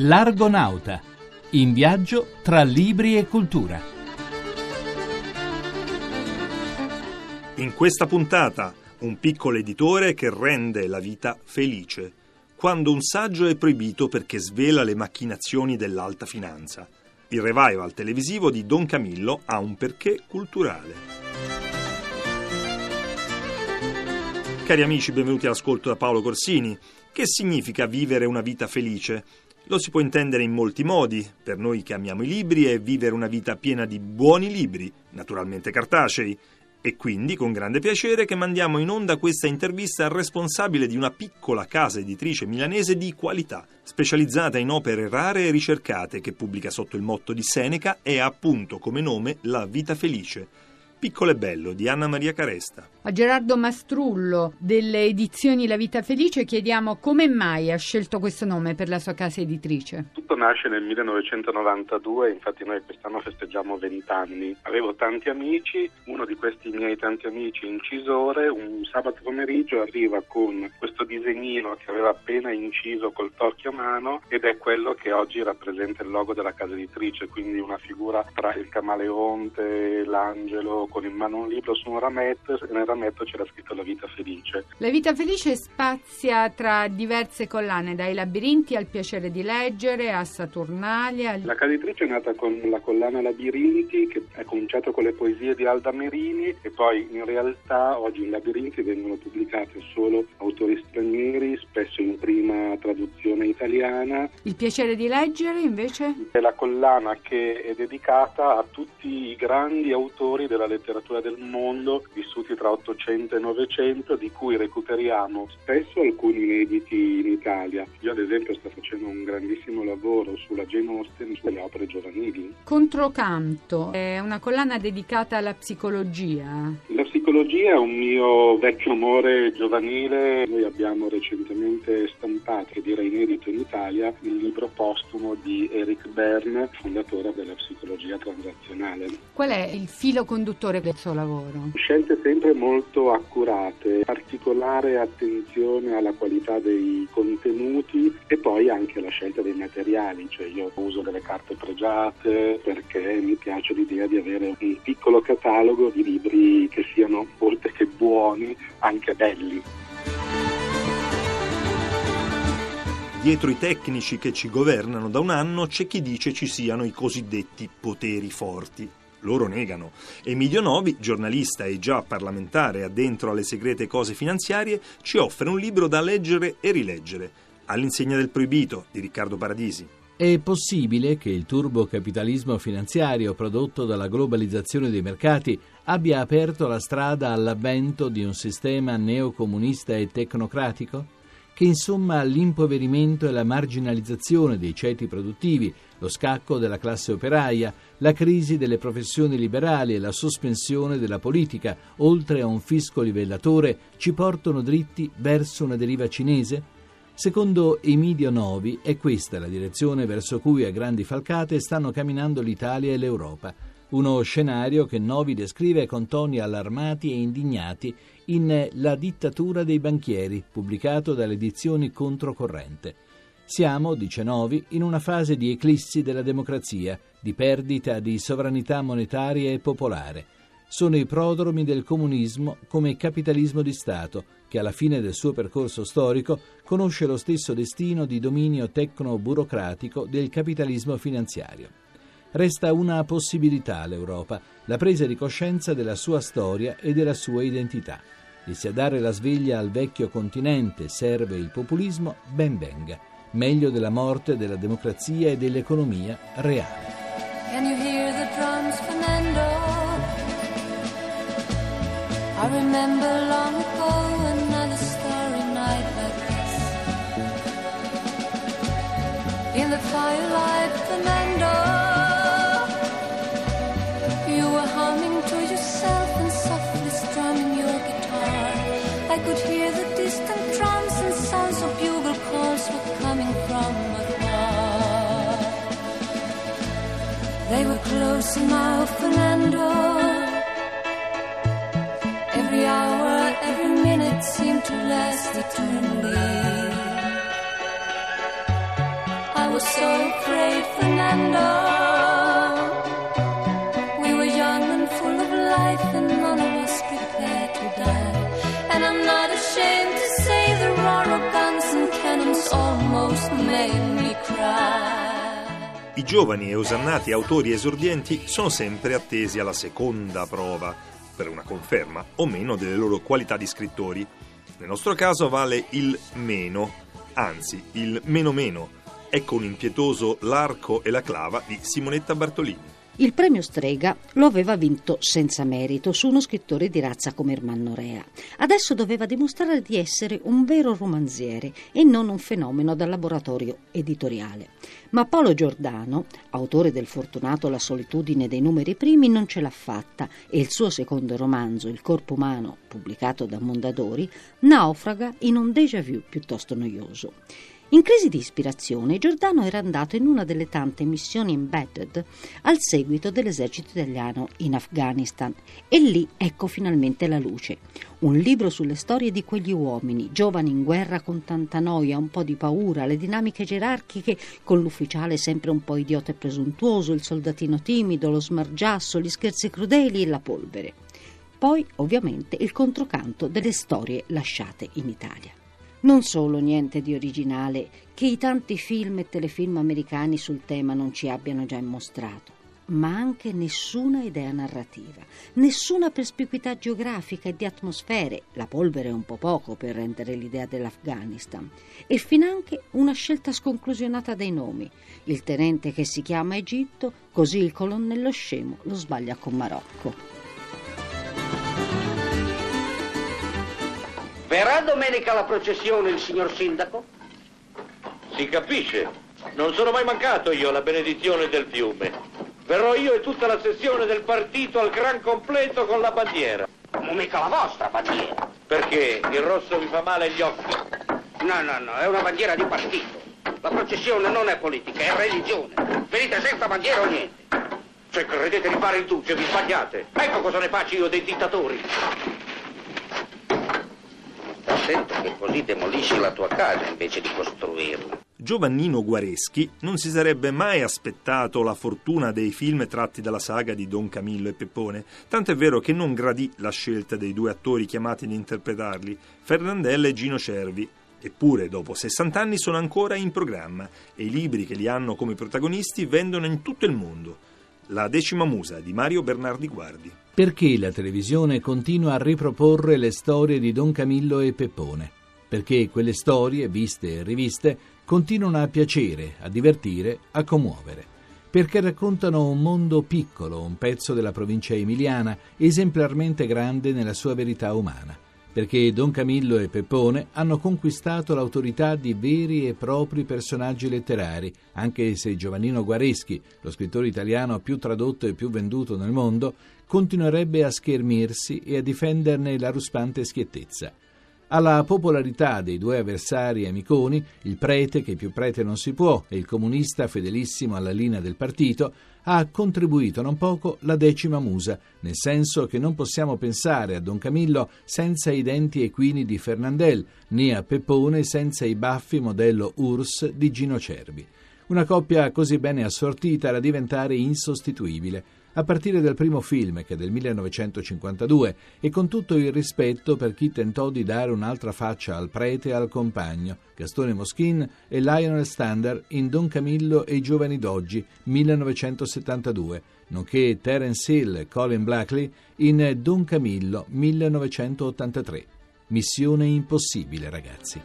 L'Argonauta, in viaggio tra libri e cultura. In questa puntata, un piccolo editore che rende la vita felice, quando un saggio è proibito perché svela le macchinazioni dell'alta finanza. Il revival televisivo di Don Camillo ha un perché culturale. Cari amici, benvenuti all'ascolto da Paolo Corsini. Che significa vivere una vita felice? Lo si può intendere in molti modi. Per noi che amiamo i libri è vivere una vita piena di buoni libri, naturalmente cartacei. E quindi con grande piacere che mandiamo in onda questa intervista al responsabile di una piccola casa editrice milanese di qualità, specializzata in opere rare e ricercate, che pubblica sotto il motto di Seneca e ha appunto come nome La vita felice. Piccolo e bello di Anna Maria Caresta. A Gerardo Mastrullo delle edizioni La Vita Felice chiediamo come mai ha scelto questo nome per la sua casa editrice. Tutto nasce nel 1992, infatti noi quest'anno festeggiamo vent'anni. Avevo tanti amici, uno di questi miei tanti amici, incisore, un sabato pomeriggio arriva con questo disegnino che aveva appena inciso col torchio a mano ed è quello che oggi rappresenta il logo della casa editrice, quindi una figura tra il camaleonte, l'angelo, con in mano un libro su un rametto e nel rametto c'era scritto La vita felice. La vita felice spazia tra diverse collane, dai labirinti al piacere di leggere a Saturnalia. La casa editrice è nata con la collana Labirinti che è cominciato con le poesie di Alda Merini e poi in realtà oggi in Labirinti vengono pubblicate solo autori stranieri, spesso in prima traduzione italiana. Il piacere di leggere invece? È la collana che è dedicata a tutti i grandi autori della letteratura del mondo vissuti tra 800 e 900 di cui recuperiamo spesso alcuni inediti in Italia. Io ad esempio sto facendo un grandissimo lavoro sulla Jane Austen sulle opere giovanili. Controcanto è una collana dedicata alla psicologia. La psicologia è un mio vecchio amore giovanile. Noi abbiamo recentemente stampato, direi inedito in Italia, il libro postumo di Eric Berne, fondatore della psicologia transazionale. Qual è il filo conduttore del suo lavoro? Scelte sempre molto accurate, particolare attenzione alla qualità dei contenuti e poi anche alla scelta dei materiali, cioè io uso delle carte pregiate perché mi piace l'idea di avere un piccolo catalogo di libri che siano oltre che buoni anche belli. Dietro i tecnici che ci governano da un anno c'è chi dice ci siano i cosiddetti poteri forti. Loro negano. Emilio Novi, giornalista e già parlamentare addentro alle segrete cose finanziarie, ci offre un libro da leggere e rileggere, all'insegna del proibito di Riccardo Paradisi. È possibile che il turbocapitalismo finanziario prodotto dalla globalizzazione dei mercati abbia aperto la strada all'avvento di un sistema neocomunista e tecnocratico? Che insomma l'impoverimento e la marginalizzazione dei ceti produttivi, lo scacco della classe operaia, la crisi delle professioni liberali e la sospensione della politica, oltre a un fisco livellatore, ci portano dritti verso una deriva cinese? Secondo Emilio Novi è questa la direzione verso cui a grandi falcate stanno camminando l'Italia e l'Europa. Uno scenario che Novi descrive con toni allarmati e indignati in La dittatura dei banchieri, pubblicato dalle edizioni Controcorrente. Siamo, dice Novi, in una fase di eclissi della democrazia, di perdita di sovranità monetaria e popolare. Sono i prodromi del comunismo come capitalismo di Stato, che alla fine del suo percorso storico conosce lo stesso destino di dominio tecno-burocratico del capitalismo finanziario. Resta una possibilità all'Europa, la presa di coscienza della sua storia e della sua identità. E se a dare la sveglia al vecchio continente serve il populismo, ben venga, meglio della morte della democrazia e dell'economia reale. Can you hear the drums, Fernando? I remember long ago In the firelight, Fernando. You were humming to yourself and softly strumming your guitar. I could hear the distant drums and sounds of bugle calls were coming from afar. They were close now, Fernando. Every hour, every minute seemed to last eternally. So afraid, Fernando. We were young and full of life, and none of us prepared to die. And I'm not ashamed to say the roar of guns and cannons almost made me cry. I giovani e osannati autori esordienti sono sempre attesi alla seconda prova, per una conferma o meno delle loro qualità di scrittori. Nel nostro caso vale il meno, anzi il meno meno. Ecco un impietoso L'arco e la clava di Simonetta Bartolini. Il premio Strega lo aveva vinto senza merito su uno scrittore di razza come Ermanno Rea. Adesso doveva dimostrare di essere un vero romanziere e non un fenomeno da laboratorio editoriale. Ma Paolo Giordano, autore del fortunato La solitudine dei numeri primi, non ce l'ha fatta e il suo secondo romanzo, Il corpo umano, pubblicato da Mondadori, naufraga in un déjà vu piuttosto noioso. In crisi di ispirazione, Giordano era andato in una delle tante missioni embedded al seguito dell'esercito italiano in Afghanistan e lì ecco finalmente la luce. Un libro sulle storie di quegli uomini, giovani in guerra con tanta noia, un po' di paura, le dinamiche gerarchiche con l'ufficiale sempre un po' idiota e presuntuoso, il soldatino timido, lo smargiasso, gli scherzi crudeli e la polvere. Poi, ovviamente, il controcanto delle storie lasciate in Italia. Non solo niente di originale che i tanti film e telefilm americani sul tema non ci abbiano già mostrato, ma anche nessuna idea narrativa, nessuna perspicuità geografica e di atmosfere, la polvere è un po' poco per rendere l'idea dell'Afghanistan, e finanche una scelta sconclusionata dei nomi, il tenente che si chiama Egitto, così il colonnello scemo lo sbaglia con Marocco. Verrà domenica alla processione il signor sindaco? Si capisce. Non sono mai mancato io alla benedizione del fiume. Verrò io e tutta la sessione del partito al gran completo con la bandiera. Ma mica la vostra bandiera. Perché? Il rosso vi fa male agli occhi? No, no, no, è una bandiera di partito. La processione non è politica, è religione. Venite senza bandiera o niente. Se credete di fare il duce, vi sbagliate. Ecco cosa ne faccio io dei dittatori. Attento che così demolisci la tua casa invece di costruirla. Giovannino Guareschi non si sarebbe mai aspettato la fortuna dei film tratti dalla saga di Don Camillo e Peppone, tanto è vero che non gradì la scelta dei due attori chiamati ad interpretarli, Fernandella e Gino Cervi. Eppure, dopo 60 anni sono ancora in programma e i libri che li hanno come protagonisti vendono in tutto il mondo. La decima musa di Mario Bernardi Guardi. Perché la televisione continua a riproporre le storie di Don Camillo e Peppone? Perché quelle storie, viste e riviste, continuano a piacere, a divertire, a commuovere. Perché raccontano un mondo piccolo, un pezzo della provincia emiliana, esemplarmente grande nella sua verità umana perché Don Camillo e Peppone hanno conquistato l'autorità di veri e propri personaggi letterari, anche se Giovannino Guareschi, lo scrittore italiano più tradotto e più venduto nel mondo, continuerebbe a schermirsi e a difenderne la ruspante schiettezza. Alla popolarità dei due avversari amiconi, il prete che più prete non si può e il comunista fedelissimo alla linea del partito, ha contribuito non poco la decima musa, nel senso che non possiamo pensare a Don Camillo senza i denti equini di Fernandel, né a Peppone senza i baffi modello Urs di Gino Cervi. Una coppia così bene assortita da diventare insostituibile a partire dal primo film, che è del 1952, e con tutto il rispetto per chi tentò di dare un'altra faccia al prete e al compagno, Gastone Moschin e Lionel Stander in Don Camillo e i giovani d'oggi, 1972, nonché Terence Hill e Colin Blackley in Don Camillo, 1983. Missione impossibile, ragazzi.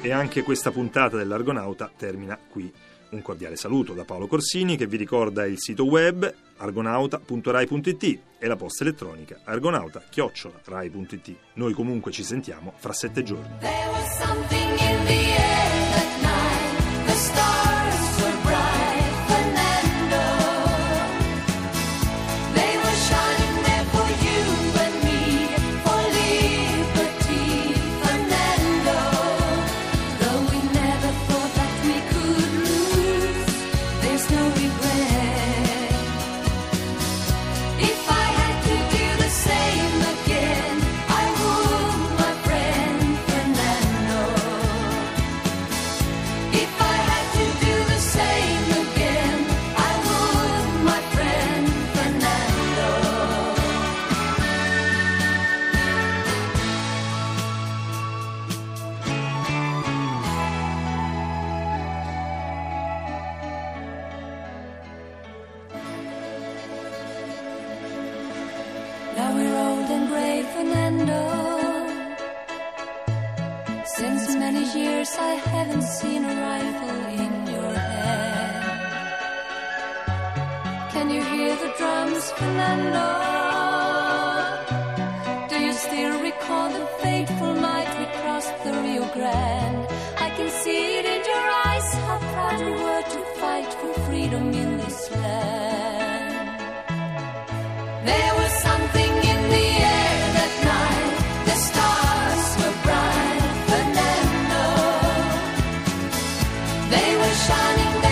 E anche questa puntata dell'Argonauta termina qui. Un cordiale saluto da Paolo Corsini che vi ricorda il sito web argonauta.rai.it e la posta elettronica argonauta-rai.it. Noi comunque ci sentiamo fra sette giorni. Fernando. Since many years I haven't seen a rifle in your hand. Can you hear the drums, Fernando? Do you still recall the fateful night we crossed the Rio Grande? I can see it in your eyes, how proud you were to fight for freedom in. shining